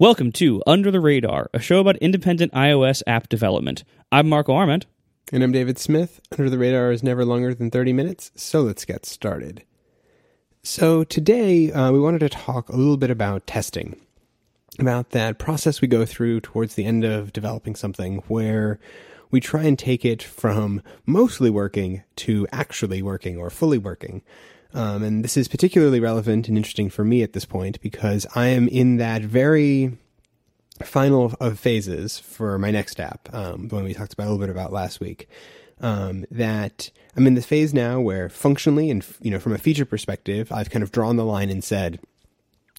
Welcome to Under the Radar, a show about independent iOS app development. I'm Marco Arment. And I'm David Smith. Under the Radar is never longer than 30 minutes, so let's get started. So, today uh, we wanted to talk a little bit about testing, about that process we go through towards the end of developing something where we try and take it from mostly working to actually working or fully working. Um, and this is particularly relevant and interesting for me at this point because I am in that very final of phases for my next app, um, the one we talked about a little bit about last week. Um, that I'm in the phase now where functionally and you know from a feature perspective, I've kind of drawn the line and said,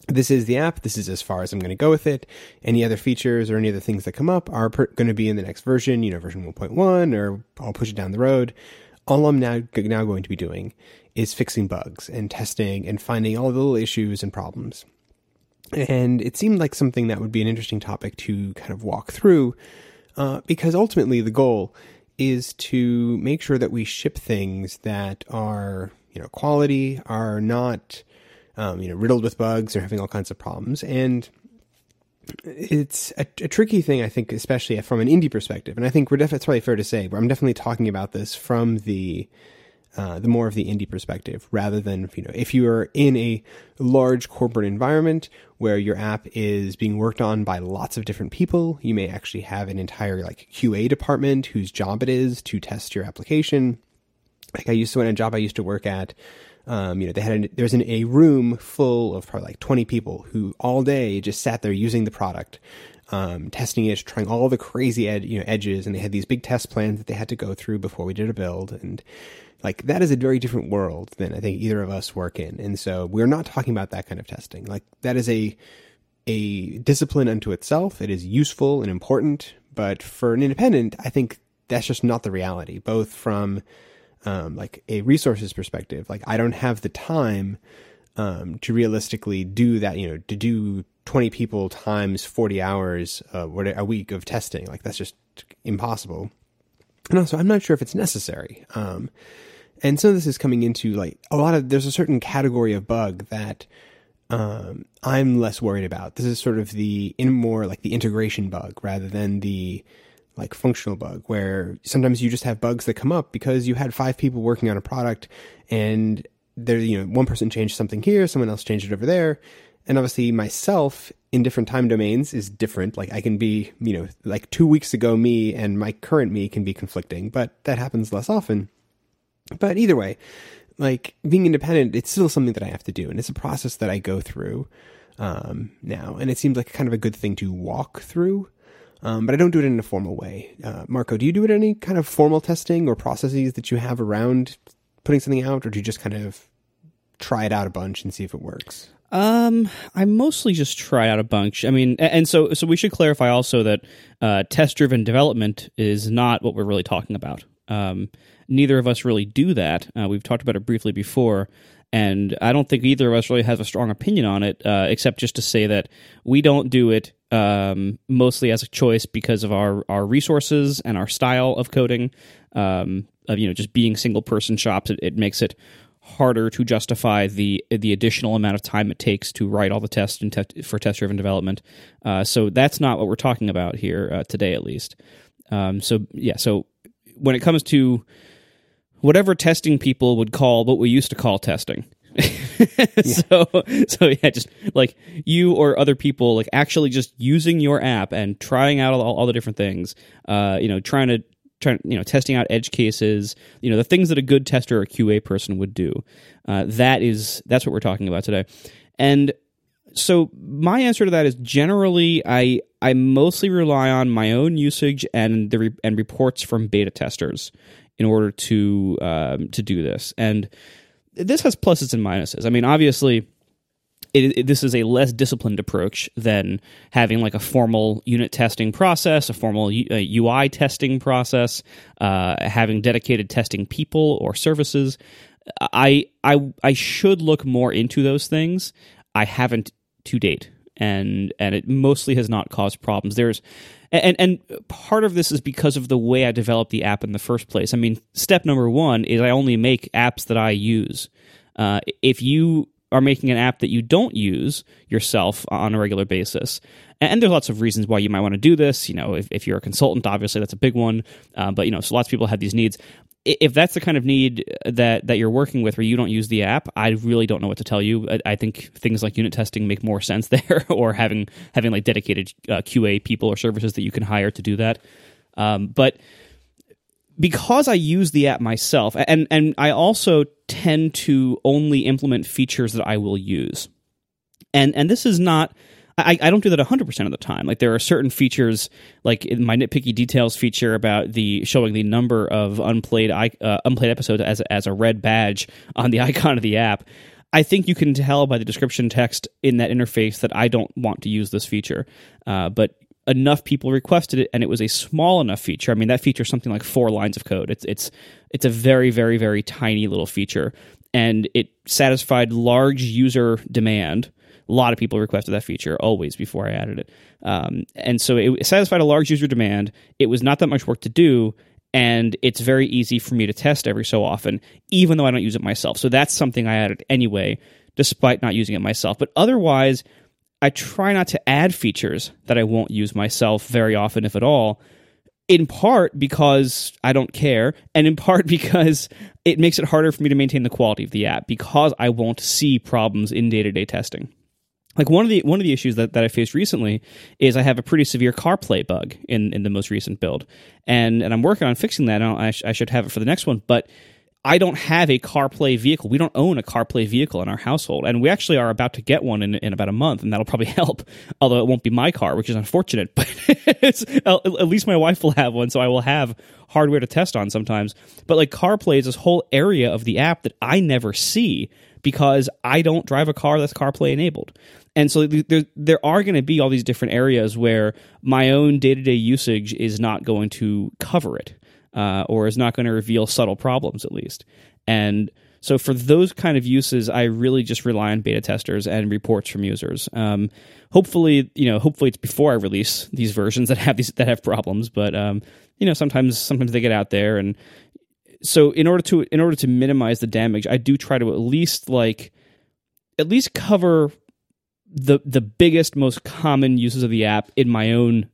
this is the app. This is as far as I'm going to go with it. Any other features or any other things that come up are per- going to be in the next version, you know, version 1.1, or I'll push it down the road. All I'm now now going to be doing is fixing bugs and testing and finding all the little issues and problems. And it seemed like something that would be an interesting topic to kind of walk through, uh, because ultimately the goal is to make sure that we ship things that are, you know, quality, are not, um, you know, riddled with bugs or having all kinds of problems. And it's a, a, tricky thing, I think, especially from an indie perspective. And I think we're def- it's probably fair to say, but I'm definitely talking about this from the uh, the more of the indie perspective rather than you know if you are in a large corporate environment where your app is being worked on by lots of different people you may actually have an entire like qa department whose job it is to test your application. Like i used to in a job i used to work at um, you know, they had there was a room full of probably like 20 people who all day just sat there using the product, um, testing it, trying all the crazy ed, you know, edges. And they had these big test plans that they had to go through before we did a build. And like that is a very different world than I think either of us work in. And so we're not talking about that kind of testing. Like that is a a discipline unto itself. It is useful and important, but for an independent, I think that's just not the reality. Both from um, like a resources perspective, like I don't have the time um, to realistically do that. You know, to do twenty people times forty hours uh, a week of testing. Like that's just impossible. And also, I'm not sure if it's necessary. Um, and some of this is coming into like a lot of there's a certain category of bug that um, I'm less worried about. This is sort of the in more like the integration bug rather than the like functional bug where sometimes you just have bugs that come up because you had five people working on a product and there you know one person changed something here someone else changed it over there and obviously myself in different time domains is different like i can be you know like 2 weeks ago me and my current me can be conflicting but that happens less often but either way, like being independent, it's still something that I have to do, and it's a process that I go through um, now, and it seems like kind of a good thing to walk through. Um, but I don't do it in a formal way. Uh, Marco, do you do it any kind of formal testing or processes that you have around putting something out, or do you just kind of try it out a bunch and see if it works? Um, I mostly just try out a bunch. I mean, and so so we should clarify also that uh, test driven development is not what we're really talking about. Um, neither of us really do that. Uh, we've talked about it briefly before, and I don't think either of us really has a strong opinion on it, uh, except just to say that we don't do it um, mostly as a choice because of our our resources and our style of coding. Um, of you know, just being single person shops, it, it makes it harder to justify the the additional amount of time it takes to write all the tests and te- for test driven development. Uh, so that's not what we're talking about here uh, today, at least. Um, so yeah, so when it comes to whatever testing people would call what we used to call testing. so so yeah just like you or other people like actually just using your app and trying out all, all the different things uh you know trying to trying you know testing out edge cases you know the things that a good tester or qa person would do. Uh, that is that's what we're talking about today. And so my answer to that is generally i i mostly rely on my own usage and the re- and reports from beta testers in order to um, to do this. And this has pluses and minuses. I mean, obviously. It, it, this is a less disciplined approach than having like a formal unit testing process, a formal UI testing process, uh, having dedicated testing people or services. I I I should look more into those things. I haven't to date, and and it mostly has not caused problems. There's and and part of this is because of the way I developed the app in the first place. I mean, step number one is I only make apps that I use. Uh, if you are making an app that you don't use yourself on a regular basis. And there's lots of reasons why you might want to do this. You know, if, if you're a consultant, obviously that's a big one. Uh, but you know, so lots of people have these needs. If that's the kind of need that that you're working with, where you don't use the app, I really don't know what to tell you. I, I think things like unit testing make more sense there, or having having like dedicated uh, QA people or services that you can hire to do that. Um, but because I use the app myself, and and I also tend to only implement features that I will use, and and this is not. I, I don't do that 100% of the time. Like there are certain features, like my nitpicky details feature about the showing the number of unplayed uh, unplayed episodes as as a red badge on the icon of the app. I think you can tell by the description text in that interface that I don't want to use this feature. Uh, but enough people requested it and it was a small enough feature. I mean that feature is something like 4 lines of code. It's it's it's a very very very tiny little feature and it satisfied large user demand. A lot of people requested that feature always before I added it. Um, and so it satisfied a large user demand. It was not that much work to do and it's very easy for me to test every so often even though I don't use it myself. So that's something I added anyway despite not using it myself. But otherwise I try not to add features that I won't use myself very often, if at all, in part because I don't care, and in part because it makes it harder for me to maintain the quality of the app because I won't see problems in day to day testing. Like one of the one of the issues that, that I faced recently is I have a pretty severe CarPlay bug in, in the most recent build, and and I'm working on fixing that. I, sh- I should have it for the next one, but I don't have a CarPlay vehicle. We don't own a CarPlay vehicle in our household, and we actually are about to get one in, in about a month, and that'll probably help. Although it won't be my car, which is unfortunate, but at least my wife will have one, so I will have hardware to test on sometimes. But like CarPlay is this whole area of the app that I never see because I don't drive a car that's CarPlay enabled. And so there, there are going to be all these different areas where my own day to day usage is not going to cover it uh, or is not going to reveal subtle problems at least. And so for those kind of uses, I really just rely on beta testers and reports from users. Um, hopefully, you know, hopefully it's before I release these versions that have these that have problems. But um, you know, sometimes sometimes they get out there, and so in order to in order to minimize the damage, I do try to at least like at least cover the the biggest, most common uses of the app in my own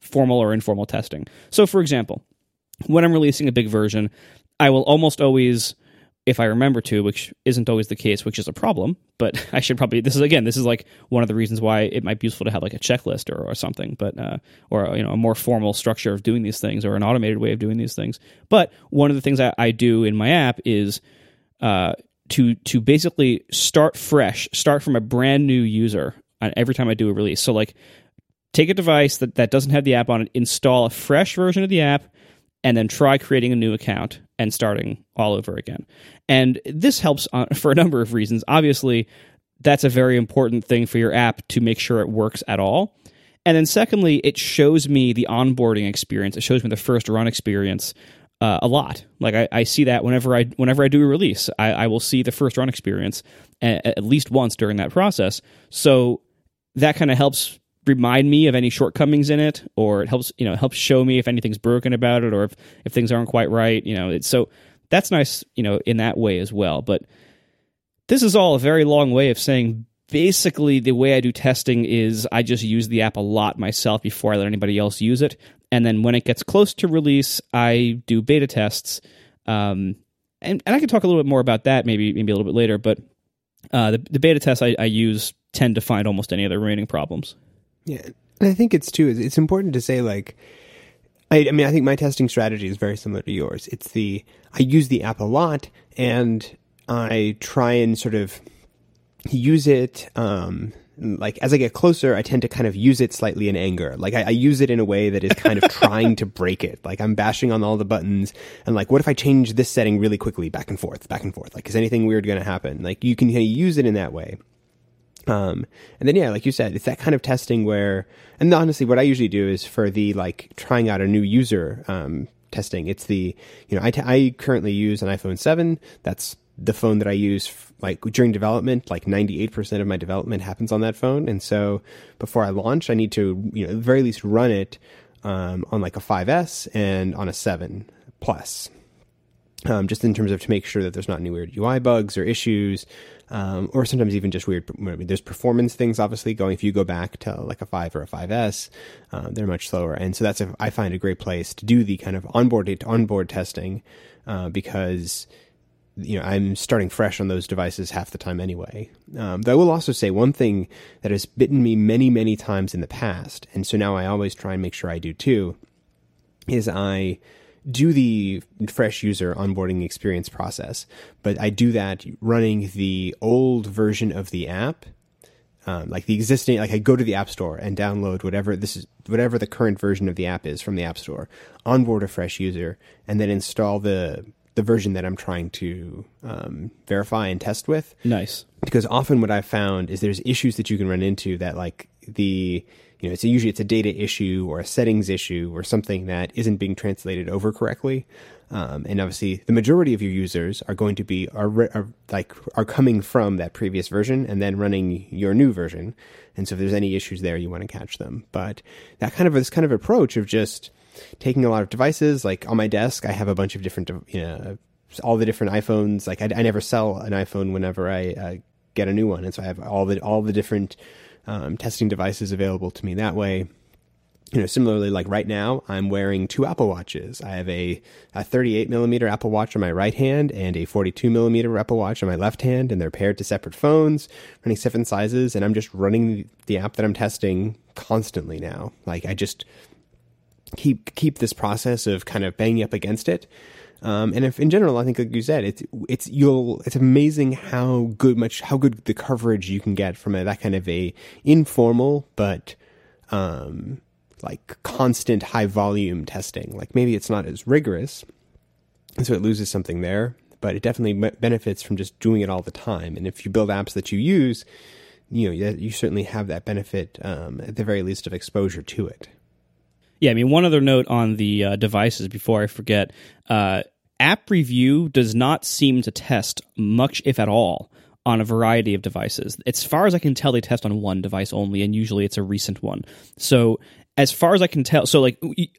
formal or informal testing. So, for example, when I'm releasing a big version, I will almost always, if I remember to, which isn't always the case, which is a problem, but I should probably, this is again, this is like one of the reasons why it might be useful to have like a checklist or, or something, but, uh, or, you know, a more formal structure of doing these things or an automated way of doing these things. But one of the things I, I do in my app is, uh, to, to basically start fresh, start from a brand new user every time I do a release. So like, take a device that, that doesn't have the app on it, install a fresh version of the app, and then try creating a new account and starting all over again. And this helps for a number of reasons. Obviously, that's a very important thing for your app to make sure it works at all. And then, secondly, it shows me the onboarding experience. It shows me the first run experience uh, a lot. Like I, I, see that whenever I whenever I do a release, I, I will see the first run experience at, at least once during that process. So that kind of helps remind me of any shortcomings in it, or it helps you know helps show me if anything's broken about it, or if if things aren't quite right. You know, it's, so that's nice. You know, in that way as well. But this is all a very long way of saying basically the way I do testing is I just use the app a lot myself before I let anybody else use it, and then when it gets close to release, I do beta tests. Um, and, and I can talk a little bit more about that maybe maybe a little bit later, but uh, the, the beta tests I, I use tend to find almost any of the remaining problems. Yeah, and I think it's too. It's important to say like. I, I mean, I think my testing strategy is very similar to yours. It's the I use the app a lot, and I try and sort of use it um, like as I get closer, I tend to kind of use it slightly in anger. Like I, I, use it in a way that is kind of trying to break it. Like I'm bashing on all the buttons and like, what if I change this setting really quickly, back and forth, back and forth? Like, is anything weird going to happen? Like you can kind of use it in that way. Um, and then yeah, like you said, it's that kind of testing where, and honestly, what I usually do is for the like trying out a new user um, testing. It's the you know I, t- I currently use an iPhone seven. That's the phone that I use like during development. Like ninety eight percent of my development happens on that phone, and so before I launch, I need to you know at the very least run it um, on like a 5S and on a seven plus. um, just in terms of to make sure that there's not any weird UI bugs or issues, um, or sometimes even just weird. I mean, there's performance things obviously going. If you go back to like a five or a 5S, uh, they're much slower, and so that's a, I find a great place to do the kind of onboard onboard testing uh, because you know I'm starting fresh on those devices half the time anyway. Um, though I will also say one thing that has bitten me many many times in the past, and so now I always try and make sure I do too, is I do the fresh user onboarding experience process, but I do that running the old version of the app. Um, like the existing, like I go to the app store and download whatever this is, whatever the current version of the app is from the app store, onboard a fresh user, and then install the the version that I'm trying to um, verify and test with. Nice. Because often what I've found is there's issues that you can run into that like the you know, it's a, usually it's a data issue or a settings issue or something that isn't being translated over correctly. Um, and obviously, the majority of your users are going to be are, are like are coming from that previous version and then running your new version. And so, if there's any issues there, you want to catch them. But that kind of this kind of approach of just taking a lot of devices, like on my desk, I have a bunch of different, you know, all the different iPhones. Like I, I never sell an iPhone whenever I uh, get a new one, and so I have all the all the different um, testing devices available to me that way. You know, similarly, like right now, I'm wearing two Apple Watches. I have a, a 38 millimeter Apple Watch on my right hand and a 42 millimeter Apple Watch on my left hand, and they're paired to separate phones, running seven sizes, and I'm just running the app that I'm testing constantly now. Like I just keep keep this process of kind of banging up against it. Um, and if in general, I think like you said, it's it's you'll it's amazing how good much how good the coverage you can get from a, that kind of a informal but um, like constant high volume testing. Like maybe it's not as rigorous, and so it loses something there. But it definitely benefits from just doing it all the time. And if you build apps that you use, you know you certainly have that benefit um, at the very least of exposure to it. Yeah, I mean, one other note on the uh, devices before I forget. Uh, App Review does not seem to test much, if at all, on a variety of devices. As far as I can tell, they test on one device only, and usually it's a recent one. So, as far as I can tell, so like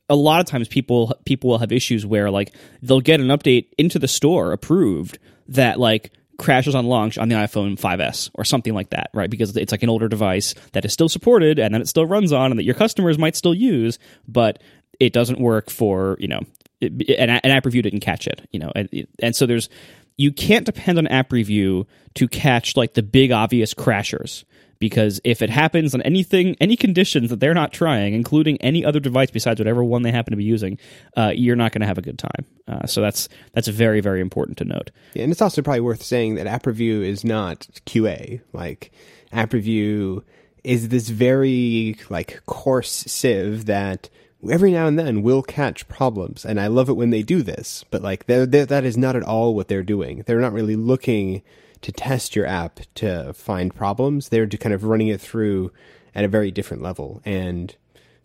a lot of times people people will have issues where like they'll get an update into the store approved that like crashes on launch on the iPhone 5S or something like that, right? Because it's like an older device that is still supported and that it still runs on and that your customers might still use, but it doesn't work for you know an, an app review didn't catch it, you know, and, and so there's you can't depend on app review to catch like the big obvious crashers because if it happens on anything any conditions that they're not trying including any other device besides whatever one they happen to be using uh, you're not going to have a good time. Uh, so that's that's very very important to note. Yeah, and it's also probably worth saying that app review is not qa like app review is this very like coarse sieve that every now and then will catch problems and i love it when they do this but like they're, they're, that is not at all what they're doing. They're not really looking to test your app to find problems. They're kind of running it through at a very different level. And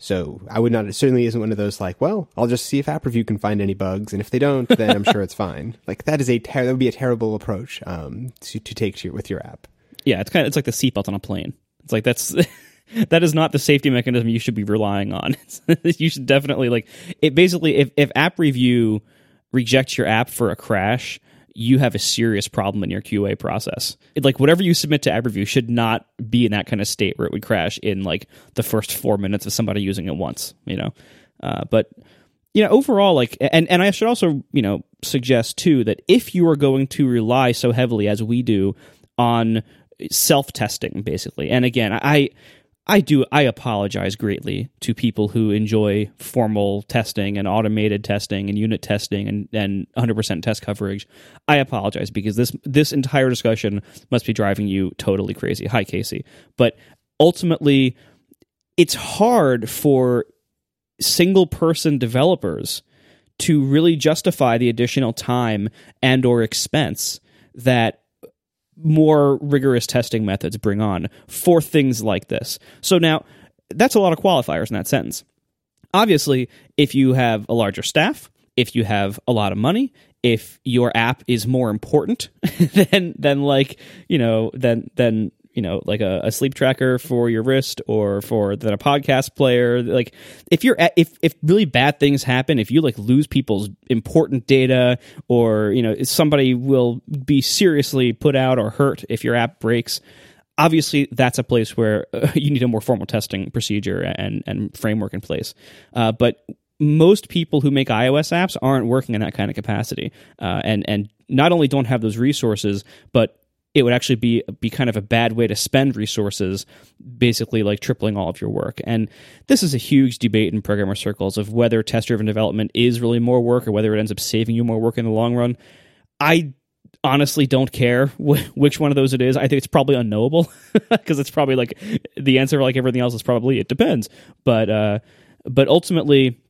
so i would not it certainly isn't one of those like well i'll just see if app review can find any bugs. And if they don't then i'm sure it's fine. Like that is a ter- that would be a terrible approach um, to, to take to your, with your app. Yeah it's kind of it's like the seatbelt on a plane. It's like that's that is not the safety mechanism you should be relying on. you should definitely like it. Basically, if if app review rejects your app for a crash, you have a serious problem in your QA process. It, like whatever you submit to app review should not be in that kind of state where it would crash in like the first four minutes of somebody using it once. You know, uh, but you know overall like and and I should also you know suggest too that if you are going to rely so heavily as we do on self testing basically, and again I I do I apologize greatly to people who enjoy formal testing and automated testing and unit testing and, and 100% test coverage. I apologize because this this entire discussion must be driving you totally crazy. Hi Casey. But ultimately it's hard for single person developers to really justify the additional time and or expense that more rigorous testing methods bring on for things like this. So now that's a lot of qualifiers in that sentence. Obviously, if you have a larger staff, if you have a lot of money, if your app is more important than than like, you know, than than you know, like a, a sleep tracker for your wrist or for a podcast player. Like if you're at, if if really bad things happen, if you like lose people's important data or you know somebody will be seriously put out or hurt if your app breaks. Obviously, that's a place where uh, you need a more formal testing procedure and and framework in place. Uh, but most people who make iOS apps aren't working in that kind of capacity, uh, and and not only don't have those resources, but it would actually be be kind of a bad way to spend resources, basically like tripling all of your work. And this is a huge debate in programmer circles of whether test driven development is really more work or whether it ends up saving you more work in the long run. I honestly don't care wh- which one of those it is. I think it's probably unknowable because it's probably like the answer, like everything else, is probably it depends. But uh, but ultimately,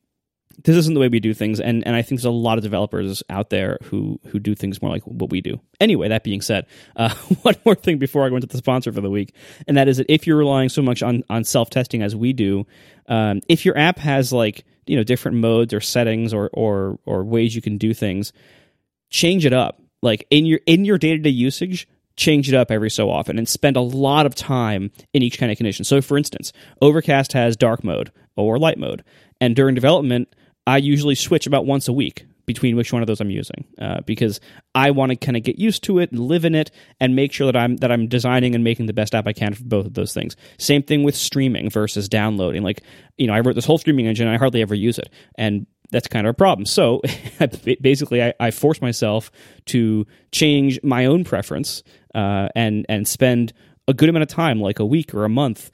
this isn't the way we do things and and I think there's a lot of developers out there who who do things more like what we do. Anyway, that being said, uh, one more thing before I go into the sponsor for the week, and that is that if you're relying so much on on self testing as we do, um, if your app has like you know different modes or settings or or or ways you can do things, change it up. Like in your in your day to day usage, change it up every so often and spend a lot of time in each kind of condition. So, for instance, Overcast has dark mode or light mode, and during development I usually switch about once a week between which one of those I'm using uh, because I want to kind of get used to it, live in it, and make sure that I'm that I'm designing and making the best app I can for both of those things. Same thing with streaming versus downloading. Like you know, I wrote this whole streaming engine, and I hardly ever use it, and that's kind of a problem. So basically, I, I, force myself to change my own preference uh, and and spend a good amount of time, like a week or a month,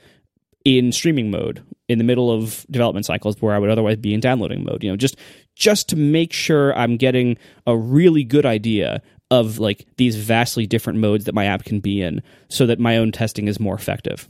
in streaming mode in the middle of development cycles where I would otherwise be in downloading mode. You know, just just to make sure I'm getting a really good idea of like these vastly different modes that my app can be in so that my own testing is more effective.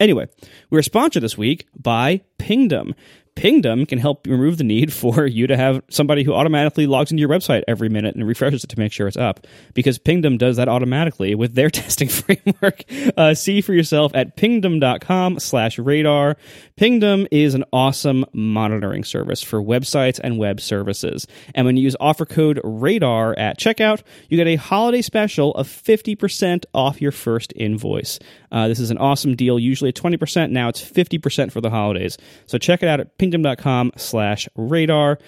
Anyway, we're sponsored this week by Pingdom. Pingdom can help remove the need for you to have somebody who automatically logs into your website every minute and refreshes it to make sure it's up because Pingdom does that automatically with their testing framework. Uh, see for yourself at pingdom.com slash radar. Pingdom is an awesome monitoring service for websites and web services. And when you use offer code radar at checkout, you get a holiday special of 50% off your first invoice. Uh, this is an awesome deal, usually at 20%. Now it's 50% for the holidays. So check it out at pingdom.com slash radar.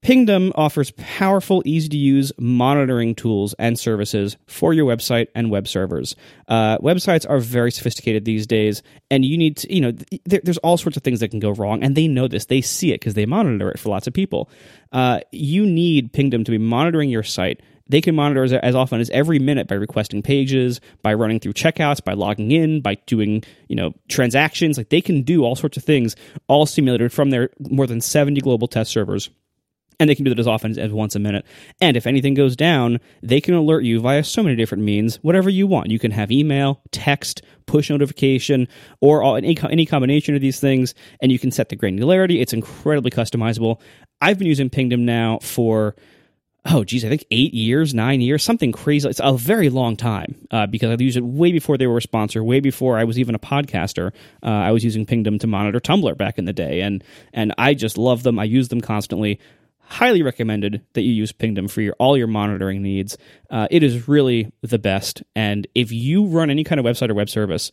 Pingdom offers powerful, easy to use monitoring tools and services for your website and web servers. Uh, websites are very sophisticated these days, and you need to, you know, there, there's all sorts of things that can go wrong, and they know this. They see it because they monitor it for lots of people. Uh, you need Pingdom to be monitoring your site they can monitor as, as, often as every minute by requesting pages, by running through checkouts, by logging in, by doing you know transactions. Like they can do all sorts of things, all simulated from their more than seventy global test servers. And they can do that as often as, as once a minute. And if anything goes down, they can alert you via so many different means, whatever you want. You can have email, text, push notification, or all, any, any combination of these things, and you can set the granularity. It's incredibly customizable. I've been using Pingdom now for oh geez, I think eight years, nine years, something crazy. It's a very long time uh, because I used it way before they were a sponsor, way before I was even a podcaster. Uh, I was using Pingdom to monitor Tumblr back in the day, and and I just love them. I use them constantly. Highly recommended that you use Pingdom for your all your monitoring needs. Uh, it is really the best, and if you run any kind of website or web service.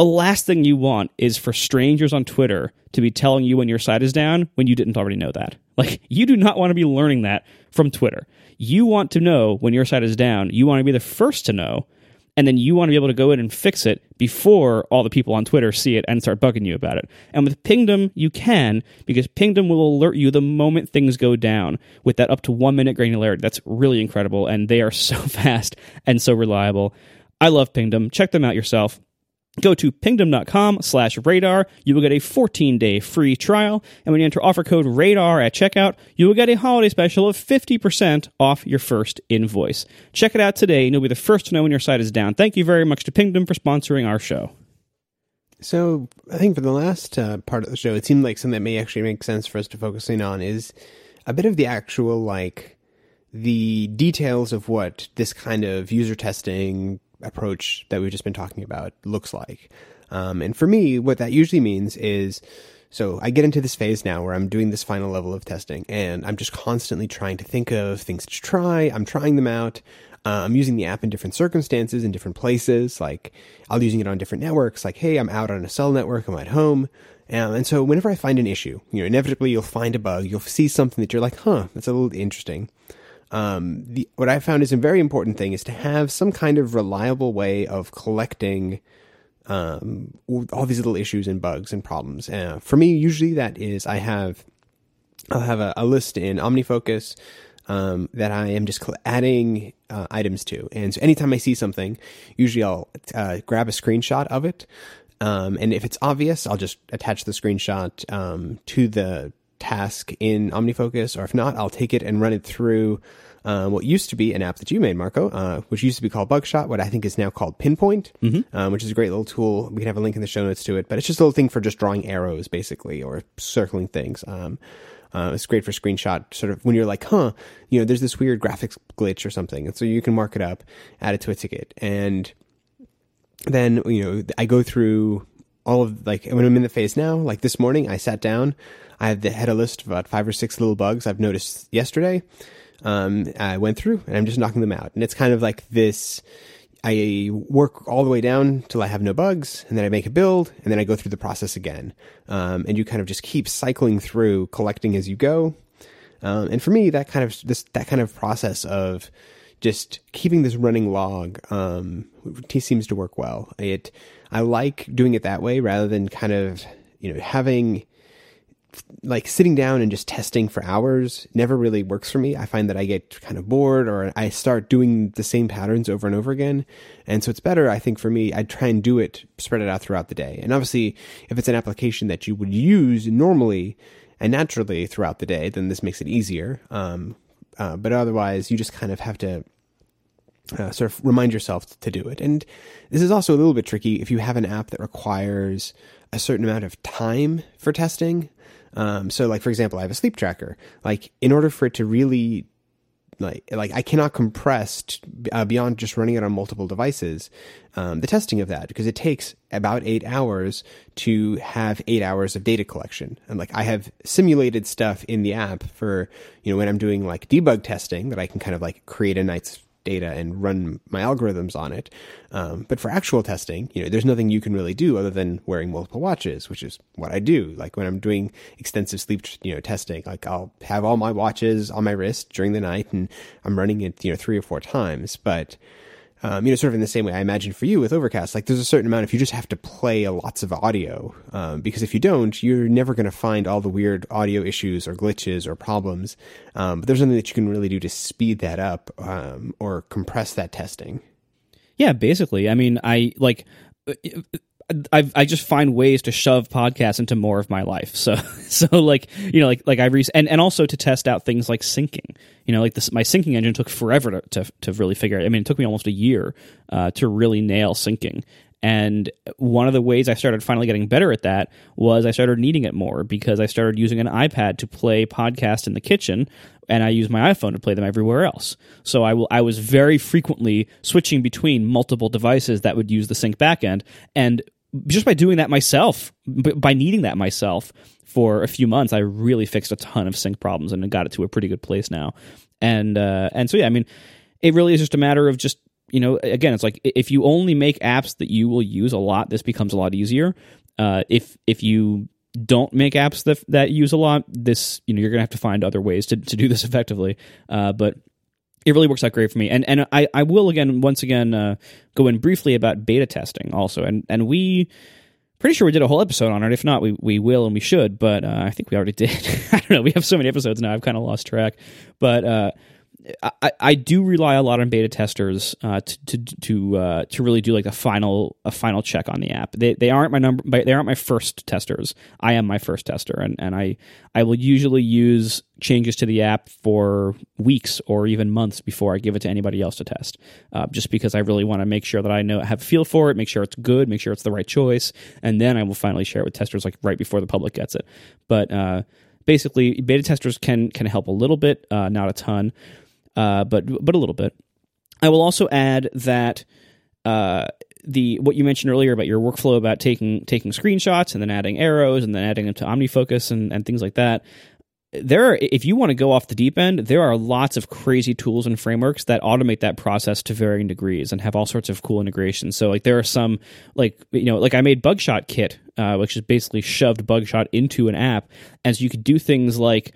The last thing you want is for strangers on Twitter to be telling you when your site is down when you didn't already know that. Like, you do not want to be learning that from Twitter. You want to know when your site is down. You want to be the first to know. And then you want to be able to go in and fix it before all the people on Twitter see it and start bugging you about it. And with Pingdom, you can, because Pingdom will alert you the moment things go down with that up to one minute granularity. That's really incredible. And they are so fast and so reliable. I love Pingdom. Check them out yourself. Go to pingdom.com slash radar. You will get a 14 day free trial. And when you enter offer code radar at checkout, you will get a holiday special of 50% off your first invoice. Check it out today and you'll be the first to know when your site is down. Thank you very much to Pingdom for sponsoring our show. So I think for the last uh, part of the show, it seemed like something that may actually make sense for us to focus in on is a bit of the actual, like, the details of what this kind of user testing approach that we've just been talking about looks like. Um, and for me, what that usually means is so I get into this phase now where I'm doing this final level of testing and I'm just constantly trying to think of things to try. I'm trying them out. Uh, I'm using the app in different circumstances, in different places. Like I'll using it on different networks. Like, hey, I'm out on a cell network. I'm at home. Um, and so whenever I find an issue, you know, inevitably you'll find a bug. You'll see something that you're like, huh, that's a little interesting. Um, the, what I found is a very important thing is to have some kind of reliable way of collecting um, all these little issues and bugs and problems. Uh, for me, usually that is I have I'll have a, a list in OmniFocus um, that I am just adding uh, items to, and so anytime I see something, usually I'll uh, grab a screenshot of it. Um, and if it's obvious, I'll just attach the screenshot um, to the task in OmniFocus, or if not, I'll take it and run it through um, what used to be an app that you made, Marco, uh, which used to be called Bugshot, what I think is now called Pinpoint, mm-hmm. um, which is a great little tool. We can have a link in the show notes to it, but it's just a little thing for just drawing arrows, basically, or circling things. Um, uh, it's great for screenshot, sort of when you're like, huh, you know, there's this weird graphics glitch or something, and so you can mark it up, add it to a ticket, and then you know, I go through all of like when I'm in the phase now. Like this morning, I sat down. I had, the, had a list of about five or six little bugs I've noticed yesterday um, I went through and I'm just knocking them out. And it's kind of like this. I work all the way down till I have no bugs, and then I make a build, and then I go through the process again. Um, and you kind of just keep cycling through, collecting as you go. Um, and for me, that kind of this that kind of process of just keeping this running log um, seems to work well. It I like doing it that way rather than kind of you know having like sitting down and just testing for hours never really works for me. I find that I get kind of bored or I start doing the same patterns over and over again. And so it's better, I think, for me, I'd try and do it, spread it out throughout the day. And obviously, if it's an application that you would use normally and naturally throughout the day, then this makes it easier. Um, uh, but otherwise, you just kind of have to uh, sort of remind yourself to do it. And this is also a little bit tricky if you have an app that requires a certain amount of time for testing. Um, so like, for example, I have a sleep tracker. Like in order for it to really like, like I cannot compress t- uh, beyond just running it on multiple devices, um, the testing of that because it takes about eight hours to have eight hours of data collection. And like I have simulated stuff in the app for, you know, when I'm doing like debug testing that I can kind of like create a nice data and run my algorithms on it. Um, but for actual testing, you know, there's nothing you can really do other than wearing multiple watches, which is what I do. Like when I'm doing extensive sleep, you know, testing, like I'll have all my watches on my wrist during the night and I'm running it, you know, three or four times. But um, you know, sort of in the same way I imagine for you with Overcast, like there's a certain amount if you just have to play lots of audio, um, because if you don't, you're never going to find all the weird audio issues or glitches or problems. Um, but there's something that you can really do to speed that up um, or compress that testing. Yeah, basically. I mean, I like I I just find ways to shove podcasts into more of my life. So so like you know like like I re- and and also to test out things like syncing. You know like this my syncing engine took forever to to, to really figure out. I mean it took me almost a year uh, to really nail syncing. And one of the ways I started finally getting better at that was I started needing it more because I started using an iPad to play podcasts in the kitchen and I use my iPhone to play them everywhere else. So I will I was very frequently switching between multiple devices that would use the sync backend and just by doing that myself, by needing that myself for a few months, I really fixed a ton of sync problems and got it to a pretty good place now. And uh, and so yeah, I mean, it really is just a matter of just you know, again, it's like if you only make apps that you will use a lot, this becomes a lot easier. Uh, if if you don't make apps that that use a lot, this you know you're gonna have to find other ways to to do this effectively. Uh, but it really works out great for me. And and I, I will again once again uh, go in briefly about beta testing also. And and we pretty sure we did a whole episode on it. If not, we we will and we should. But uh, I think we already did. I don't know. We have so many episodes now. I've kind of lost track. But uh, I, I do rely a lot on beta testers uh, to to to, uh, to really do like a final a final check on the app. They they aren't my number. They aren't my first testers. I am my first tester, and, and I I will usually use changes to the app for weeks or even months before I give it to anybody else to test. Uh, just because I really want to make sure that I know have a feel for it, make sure it's good, make sure it's the right choice, and then I will finally share it with testers like right before the public gets it. But uh, basically, beta testers can can help a little bit, uh, not a ton uh, but but a little bit. I will also add that uh, the what you mentioned earlier about your workflow about taking taking screenshots and then adding arrows and then adding them to OmniFocus and, and things like that. there are if you want to go off the deep end there are lots of crazy tools and frameworks that automate that process to varying degrees and have all sorts of cool integrations so like there are some like you know like i made bugshot kit uh, which is basically shoved bugshot into an app and so you could do things like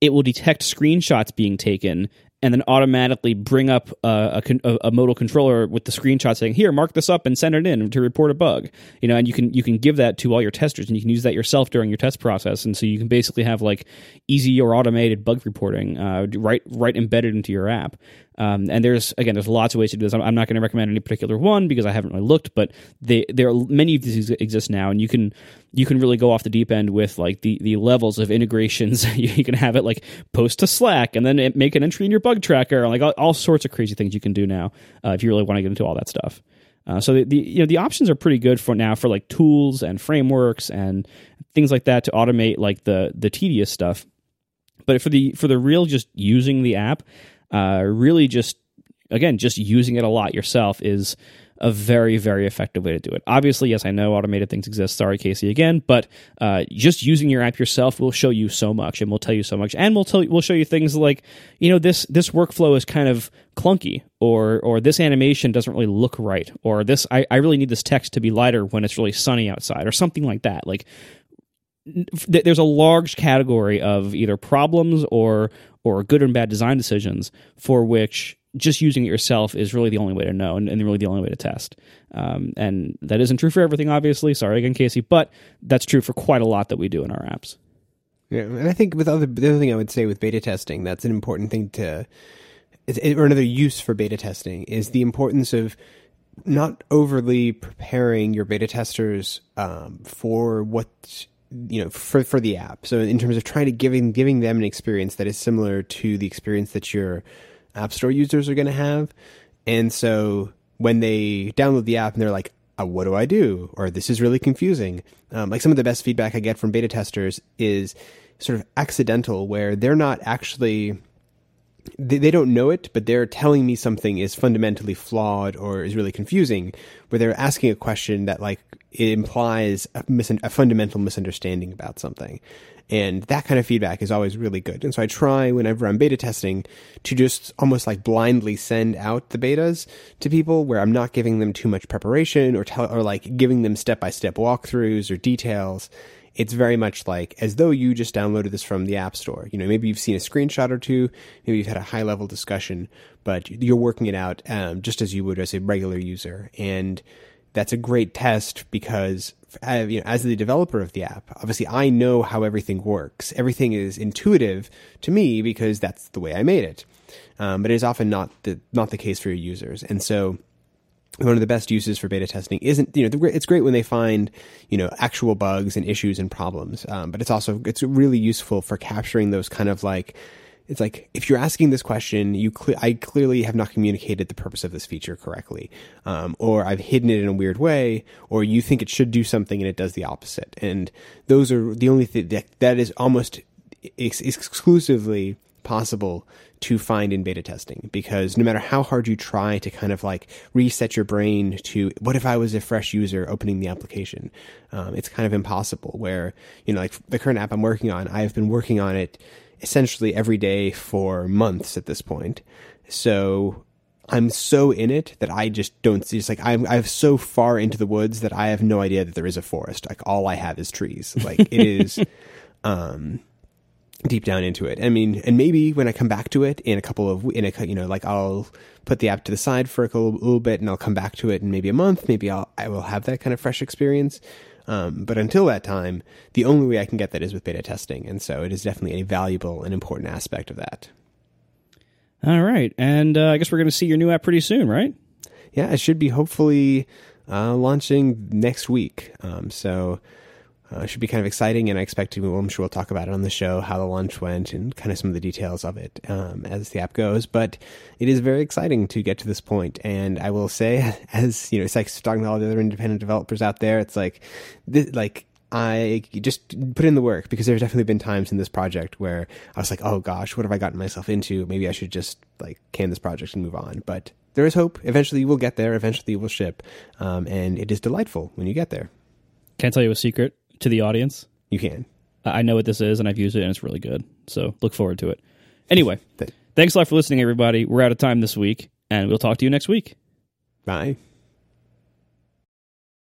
it will detect screenshots being taken and then automatically bring up a, a, a, modal controller with the screenshot saying, "Here, mark this up and send it in to report a bug." You know, and you can you can give that to all your testers, and you can use that yourself during your test process. And so you can basically have like easy or automated bug reporting uh, right right embedded into your app. Um, and there's again, there's lots of ways to do this. I'm, I'm not going to recommend any particular one because I haven't really looked, but they, there are many of these exist now, and you can you can really go off the deep end with like the the levels of integrations. you can have it like post to Slack and then make an entry in your bug tracker, like all, all sorts of crazy things you can do now uh, if you really want to get into all that stuff. Uh, so the, the, you know the options are pretty good for now for like tools and frameworks and things like that to automate like the the tedious stuff. But for the for the real just using the app, uh, really just again just using it a lot yourself is a very very effective way to do it. Obviously yes i know automated things exist. Sorry casey again but uh, just using your app yourself will show you so much and will tell you so much and we'll tell you we'll show you things like you know this this workflow is kind of clunky or or this animation doesn't really look right or this I, I really need this text to be lighter when it's really sunny outside or something like that. Like there's a large category of either problems or or good and bad design decisions for which just using it yourself is really the only way to know and, and really the only way to test. Um, and that isn't true for everything, obviously. Sorry again, Casey, but that's true for quite a lot that we do in our apps. Yeah, and I think with other the other thing I would say with beta testing, that's an important thing to, or another use for beta testing is the importance of not overly preparing your beta testers um, for what you know for for the app. So in terms of trying to giving giving them an experience that is similar to the experience that your app store users are going to have, and so when they download the app and they're like, uh, "What do I do?" or "This is really confusing," um, like some of the best feedback I get from beta testers is sort of accidental, where they're not actually they, they don't know it, but they're telling me something is fundamentally flawed or is really confusing, where they're asking a question that like it implies a, mis- a fundamental misunderstanding about something. And that kind of feedback is always really good. And so I try whenever I'm beta testing to just almost like blindly send out the betas to people where I'm not giving them too much preparation or tell, or like giving them step by step walkthroughs or details it's very much like as though you just downloaded this from the App Store. You know, maybe you've seen a screenshot or two, maybe you've had a high level discussion, but you're working it out um, just as you would as a regular user. And that's a great test because uh, you know, as the developer of the app, obviously I know how everything works. Everything is intuitive to me because that's the way I made it. Um, but it is often not the not the case for your users, and so one of the best uses for beta testing isn't you know it's great when they find you know actual bugs and issues and problems um, but it's also it's really useful for capturing those kind of like it's like if you're asking this question you i clearly have not communicated the purpose of this feature correctly um, or i've hidden it in a weird way or you think it should do something and it does the opposite. And those are the only thing that, that is almost ex- exclusively possible to find in beta testing because no matter how hard you try to kind of like reset your brain to what if I was a fresh user opening the application, um, it's kind of impossible. Where you know, like the current app I'm working on, I've been working on it essentially every day for months at this point. So I'm so in it that I just don't see. It's like I'm I'm so far into the woods that I have no idea that there is a forest. Like all I have is trees. Like it is. Um, deep down into it. I mean, and maybe when I come back to it in a couple of in a you know like I'll put the app to the side for a little, little bit and I'll come back to it in maybe a month. Maybe I'll I will have that kind of fresh experience. Um, but until that time, the only way I can get that is with beta testing, and so it is definitely a valuable and important aspect of that. All right, and uh, I guess we're going to see your new app pretty soon, right? Yeah, it should be hopefully uh, launching next week. Um, so uh, should be kind of exciting, and I expect to. Well, I'm sure we'll talk about it on the show how the launch went and kind of some of the details of it um, as the app goes. But it is very exciting to get to this point, and I will say, as you know, it's like talking to all the other independent developers out there. It's like, this, like I just put in the work because there's definitely been times in this project where I was like, oh gosh, what have I gotten myself into? Maybe I should just like can this project and move on. But there is hope. Eventually, you will get there. Eventually, you will ship, um, and it is delightful when you get there. Can't tell you a secret to the audience? You can. I know what this is, and I've used it, and it's really good. So look forward to it. Anyway, thanks a lot for listening, everybody. We're out of time this week, and we'll talk to you next week. Bye.